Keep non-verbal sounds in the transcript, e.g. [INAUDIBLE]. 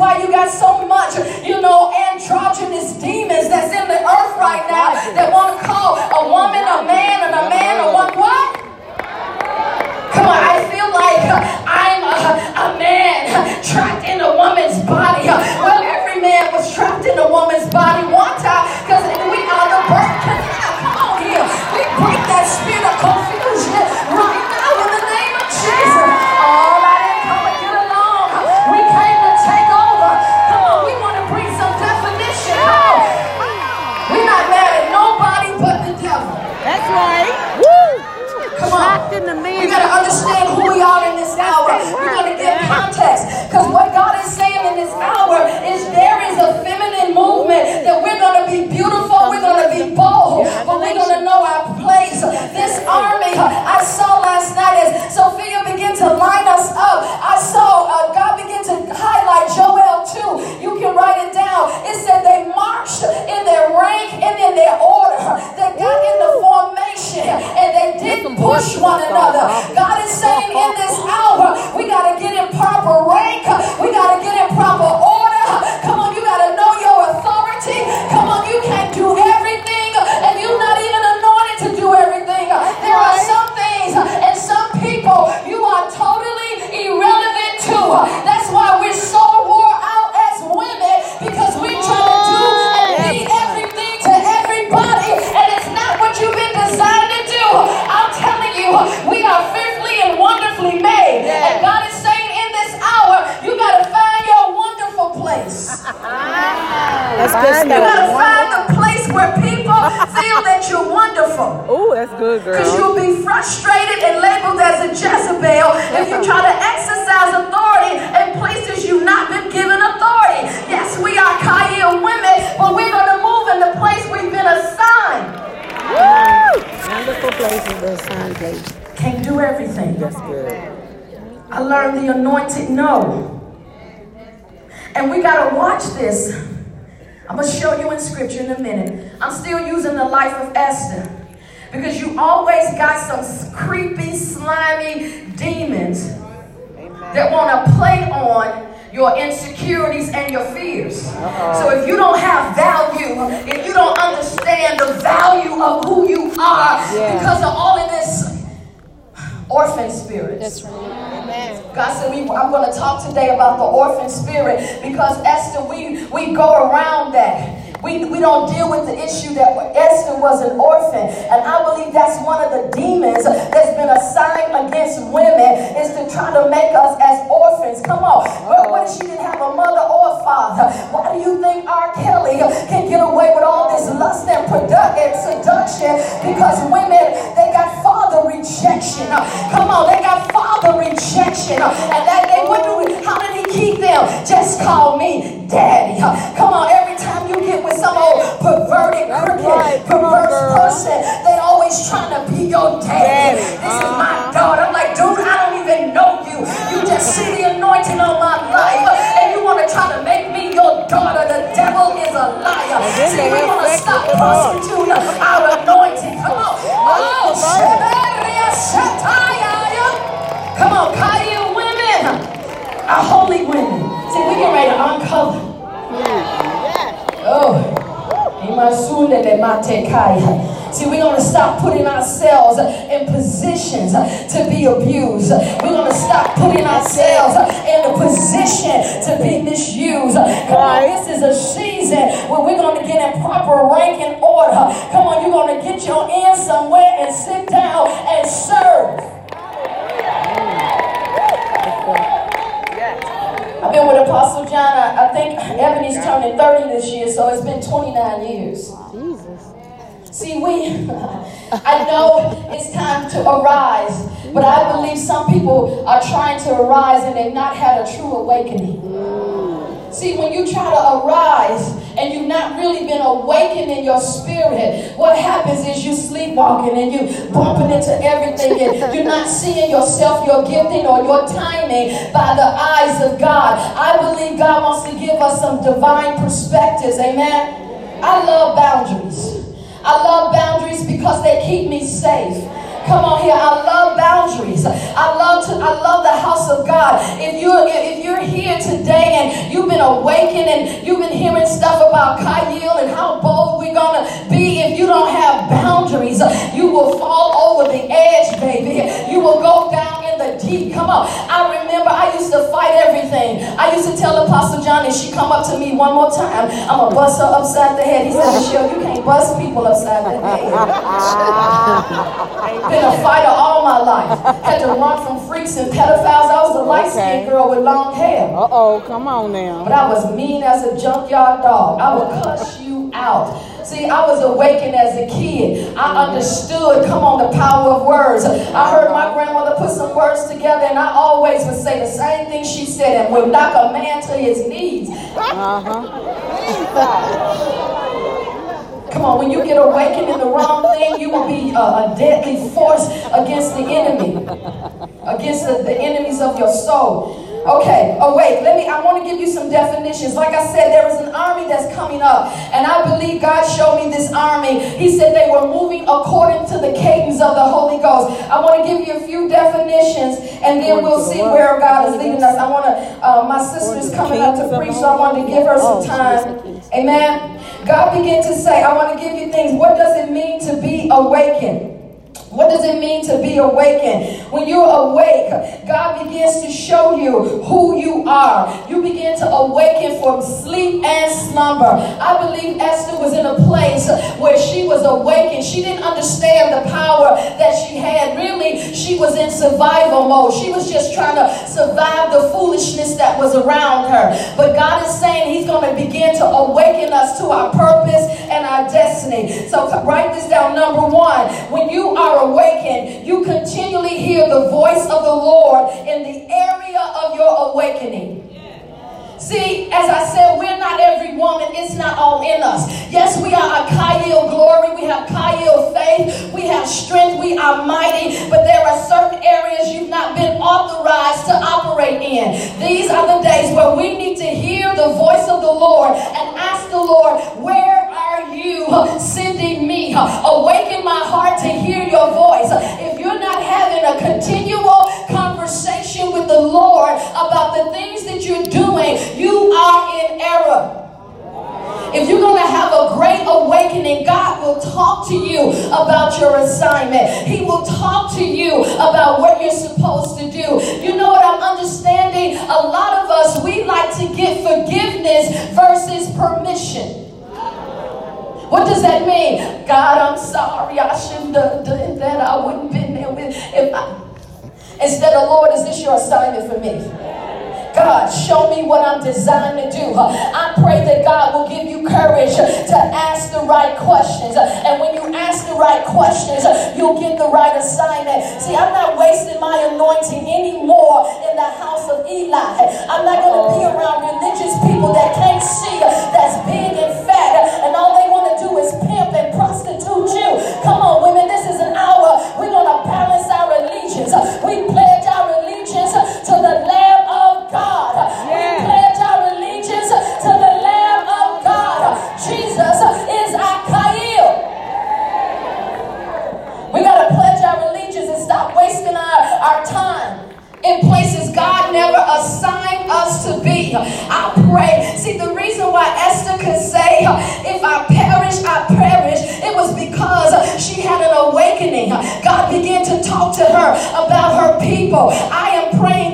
why you got so much, you know, androgynous demons that's in the earth right now that want to call a woman a man and a man a what? What? Come on, I feel like uh, I'm a, a man trapped in a woman's body. Uh, well, every man was trapped in a woman's body. You got to find the place where people [LAUGHS] feel that you're wonderful. Oh, that's good, girl. Because you'll be frustrated and labeled as a Jezebel if you try to exercise authority in places you've not been given authority. Yes, we are Kyle women, but we're going to move in the place we've been assigned. Wonderful places, the sign place. Can't do everything. That's good. I learned the anointed no. And we got to watch this. I'm going to show you in scripture in a minute. I'm still using the life of Esther. Because you always got some creepy, slimy demons that want to play on your insecurities and your fears. So if you don't have value, if you don't understand the value of who you are Yeah. because of all of this orphan spirits. That's right. God said, we, I'm going to talk today about the orphan spirit because Esther, we, we go around that. We, we don't deal with the issue that Esther was an orphan. And I believe that's one of the demons that's been assigned against women is to try to make us as orphans. Come on. Well, what if she didn't have a mother or a father? Why do you think R. Kelly can get away with all this lust and, produ- and seduction? Because women, they got rejection. Come on, they got father rejection. And that they, what do we, how did he keep them? Just call me daddy. Come on, every time you get with some old perverted, crooked, right. Come on, perverse person, they always trying to be your daddy. Daddy. This is my daughter. I'm like, dude, I don't even know you. You just see the anointing on my life. And you want to try to make me your daughter. The devil is a liar. See, we want to stop prostituting our anointing. See, we're going to stop putting ourselves in positions to be abused. We're going to stop putting ourselves in a position to be misused. Come on, this is a season where we're going to get in proper rank and order. Come on, you're going to get your in somewhere and sit down and serve. I've been with Apostle John. I, think Ebony's turning 30 this year, so it's been 29 years. See, we, [LAUGHS] I know it's time to arise, but I believe some people are trying to arise and they've not had a true awakening. See, when you try to arise and you've not really been awakened in your spirit, what happens is you sleepwalking and you bumping into everything and [LAUGHS] you're not seeing yourself, your gifting, or your timing by the eyes of God. I believe God wants to give us some divine perspectives. Amen. I love boundaries. I love boundaries because they keep me safe. Come on here. I love boundaries. I love to I love the house of God. If you're if you're here today and you've been awakened and you've been hearing stuff about Kyle and how bold we're gonna be, if you don't have boundaries, you will fall over the edge, baby. You will go down in the deep. Come on. I remember I used to fight everything. I used to tell Apostle John if she come up to me one more time, I'm gonna bust her upside the head. He said, Michelle, you can't bust people upside the head. [LAUGHS] Been a fighter all my life. Had to run from freaks and pedophiles. I was a light skinned Okay. girl with long hair. Uh oh, come on now. But. I was mean as a junkyard dog. I would cuss you out. See, I was awakened as a kid. I understood, come on, the power of words. I heard my grandmother put some words together, and I always would say the same thing she said and would knock a man to his knees. Uh-huh. [LAUGHS] Come on, when you get awakened in the wrong thing, you will be a, a deadly force against the enemy, against the, the enemies of your soul. Okay, oh wait, let me, I want to give you some definitions. Like I said, there is an army that's coming up, and I believe God showed me this army. He said they were moving according to the cadence of the Holy Ghost. I want to give you a few definitions, and then we'll see where God is leading us. I want to, uh, my sister's coming up to preach, so I wanted to give her some oh, time. Amen. God began to say, I want to give you things. What does it mean to be awakened? What does it mean to be awakened? When you're awake, God begins to show you who you are. You begin to awaken from sleep and slumber. I believe Esther was in a place where she was awakened. She didn't understand the power that she had. Was in survival mode. She was just trying to survive the foolishness that was around her. But God is saying He's going to begin to awaken us to our purpose and our destiny. So write this down. Number one, when you are awakened, you continually hear the voice of the Lord in the area of your awakening. See, as I said, we're not every woman. It's not all in us. Yes, we are a Kyle glory. We have Kyle faith. We have strength. We are mighty. But there are certain areas you've not been authorized to operate in. These are the days where we need to hear the voice of the Lord and ask the Lord, where are you sending me? Awaken my heart to hear your voice. If you're not having a continual conversation with the Lord about the things that you're doing, you are in error. If you're going to have great awakening, God will talk to you about your assignment. He will talk to you about what you're supposed to do. You know what I'm understanding? A lot of us, we like to get forgiveness versus permission. What does that mean? God, I'm sorry. I shouldn't have done that. I wouldn't have been there with if I instead of Lord, is this your assignment for me? God, show me what I'm designed to do. I pray that God will give you courage to ask the right questions. And when you ask the right questions, you'll get the right assignment. See, I'm not wasting my anointing anymore in the house of Eli. I'm not going to be oh. around religious people. I am praying